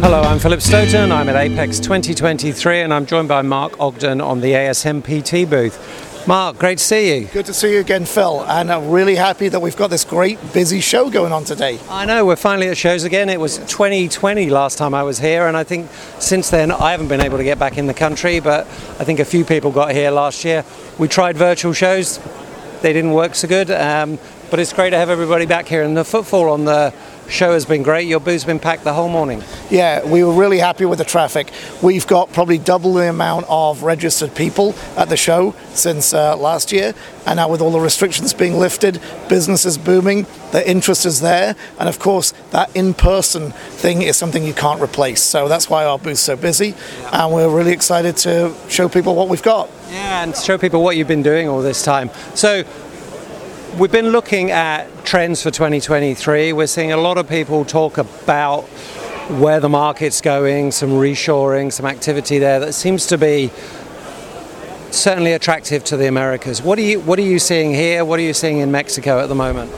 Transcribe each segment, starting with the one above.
Hello, I'm Philip Stoughton. I'm at Apex 2023 and I'm joined by Mark Ogden on the ASMPT booth. Mark, great to see you. Good to see you again, Phil. And I'm really happy that we've got this great busy show going on today. I know, we're finally at shows again. It was 2020 last time I was here, and I think since then I haven't been able to get back in the country, but I think a few people got here last year. We tried virtual shows, they didn't work so good, um, but it's great to have everybody back here, and the footfall on the show has been great. Your booth's been packed the whole morning. Yeah, we were really happy with the traffic. We've got probably double the amount of registered people at the show since uh, last year, and now with all the restrictions being lifted, business is booming, the interest is there, and of course, that in person thing is something you can't replace. So that's why our booth's so busy, and we're really excited to show people what we've got. Yeah, and show people what you've been doing all this time. So, we've been looking at trends for 2023. We're seeing a lot of people talk about where the market's going, some reshoring, some activity there that seems to be certainly attractive to the Americas. What are you what are you seeing here? What are you seeing in Mexico at the moment?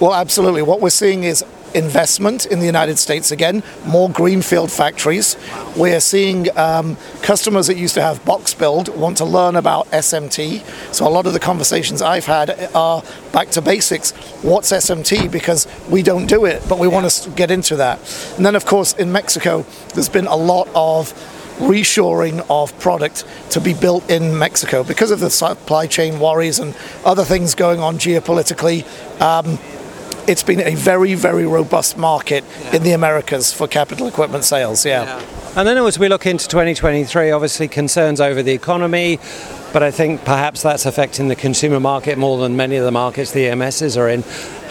Well, absolutely. What we're seeing is investment in the United States again, more greenfield factories. We're seeing um, customers that used to have box build want to learn about SMT. So a lot of the conversations I've had are back to basics. What's SMT? Because we don't do it, but we want to get into that. And then, of course, in Mexico, there's been a lot of reshoring of product to be built in Mexico because of the supply chain worries and other things going on geopolitically. Um, it's been a very, very robust market yeah. in the Americas for capital equipment sales. Yeah. yeah. And then as we look into 2023, obviously concerns over the economy, but I think perhaps that's affecting the consumer market more than many of the markets the EMSs are in.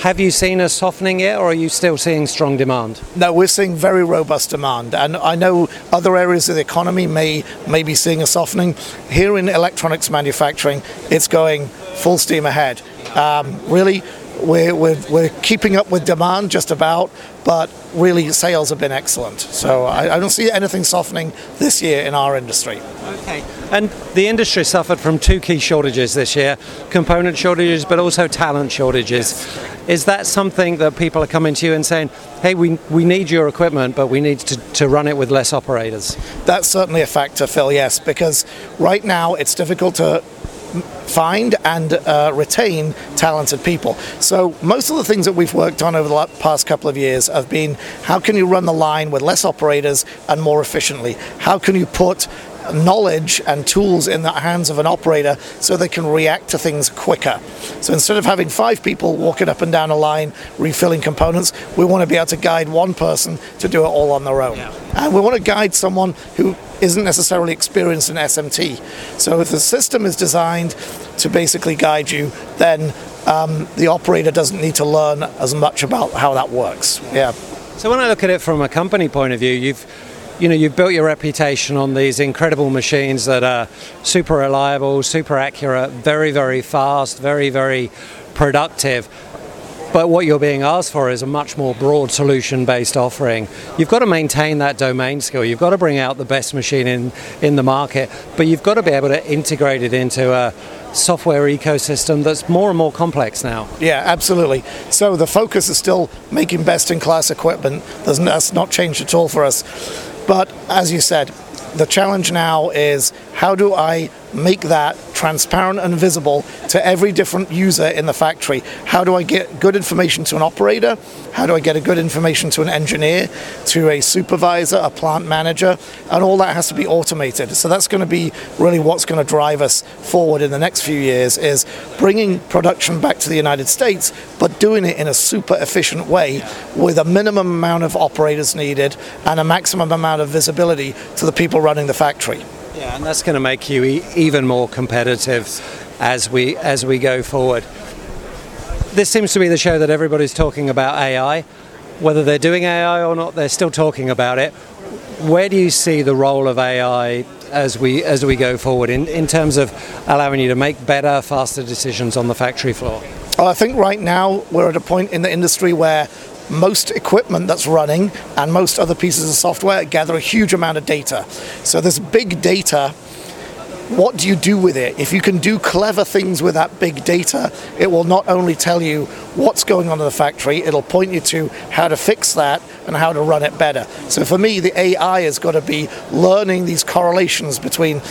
Have you seen a softening yet, or are you still seeing strong demand? No, we're seeing very robust demand, and I know other areas of the economy may may be seeing a softening. Here in electronics manufacturing, it's going full steam ahead. Um, really, we're, we're, we're keeping up with demand just about, but really sales have been excellent. So I, I, don't see anything softening this year in our industry. Okay. And the industry suffered from two key shortages this year component shortages, but also talent shortages. Yes. Is that something that people are coming to you and saying, hey, we, we need your equipment, but we need to, to run it with less operators? That's certainly a factor, Phil, yes, because right now it's difficult to find and uh, retain talented people. So most of the things that we've worked on over the past couple of years have been how can you run the line with less operators and more efficiently? How can you put knowledge and tools in the hands of an operator so they can react to things quicker. So instead of having five people walking up and down a line refilling components, we want to be able to guide one person to do it all on their own. Yeah. And we want to guide someone who isn't necessarily experienced in SMT. So if the system is designed to basically guide you, then um, the operator doesn't need to learn as much about how that works. Yeah. So when I look at it from a company point of view, you've you know, you've built your reputation on these incredible machines that are super reliable, super accurate, very, very fast, very, very productive. But what you're being asked for is a much more broad solution based offering. You've got to maintain that domain skill. You've got to bring out the best machine in, in the market, but you've got to be able to integrate it into a software ecosystem that's more and more complex now. Yeah, absolutely. So the focus is still making best in class equipment. That's not changed at all for us. But as you said, the challenge now is how do I make that transparent and visible to every different user in the factory? How do I get good information to an operator? How do I get a good information to an engineer, to a supervisor, a plant manager? And all that has to be automated. So that's going to be really what's going to drive us forward in the next few years is bringing production back to the United States, but doing it in a super efficient way with a minimum amount of operators needed and a maximum amount of visibility to the people running the factory. Yeah, and that's going to make you even more competitive as we as we go forward. This seems to be the show that everybody's talking about AI. Whether they're doing AI or not, they're still talking about it. Where do you see the role of AI as we as we go forward in, in terms of allowing you to make better, faster decisions on the factory floor? Well, I think right now we're at a point in the industry where most equipment that's running and most other pieces of software gather a huge amount of data. So this big data what do you do with it? If you can do clever things with that big data, it will not only tell you what's going on in the factory. It'll point you to how to fix that and how to run it better. So for me, the AI has got to be learning these correlations between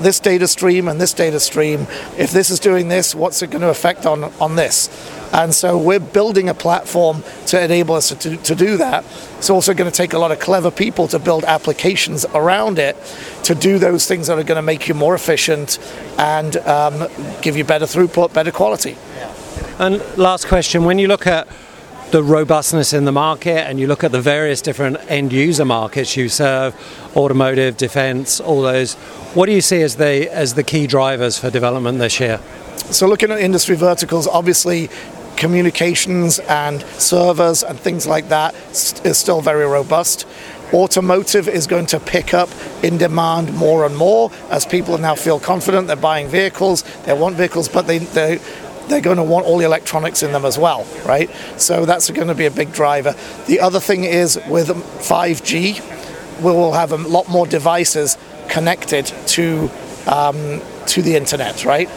this data stream and this data stream. If this is doing this, what's it going to affect on, on this? And so we're building a platform to enable us to, to do that. It's also going to take a lot of clever people to build applications around it to do those things that are going to make you more efficient and um, give you better throughput, better quality. And last question when you look at the robustness in the market and you look at the various different end user markets you serve automotive defense all those what do you see as the as the key drivers for development this year so looking at industry verticals obviously communications and servers and things like that is still very robust automotive is going to pick up in demand more and more as people now feel confident they're buying vehicles they want vehicles but they, they they're going to want all the electronics in them as well, right? So that's going to be a big driver. The other thing is with 5G, we will have a lot more devices connected to um, to the internet, right?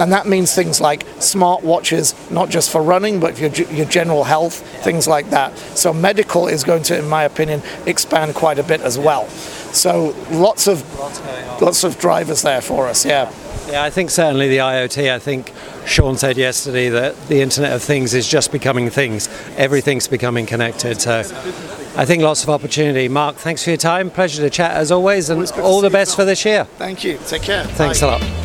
And that means things like smart watches, not just for running, but for your, your general health, things like that. So medical is going to, in my opinion, expand quite a bit as well. So lots of lots of drivers there for us, yeah. Yeah, I think certainly the IoT. I think Sean said yesterday that the Internet of Things is just becoming things. Everything's becoming connected. So I think lots of opportunity. Mark, thanks for your time. Pleasure to chat as always, and all the best for this year. Thank you. Take care. Thanks Bye. a lot.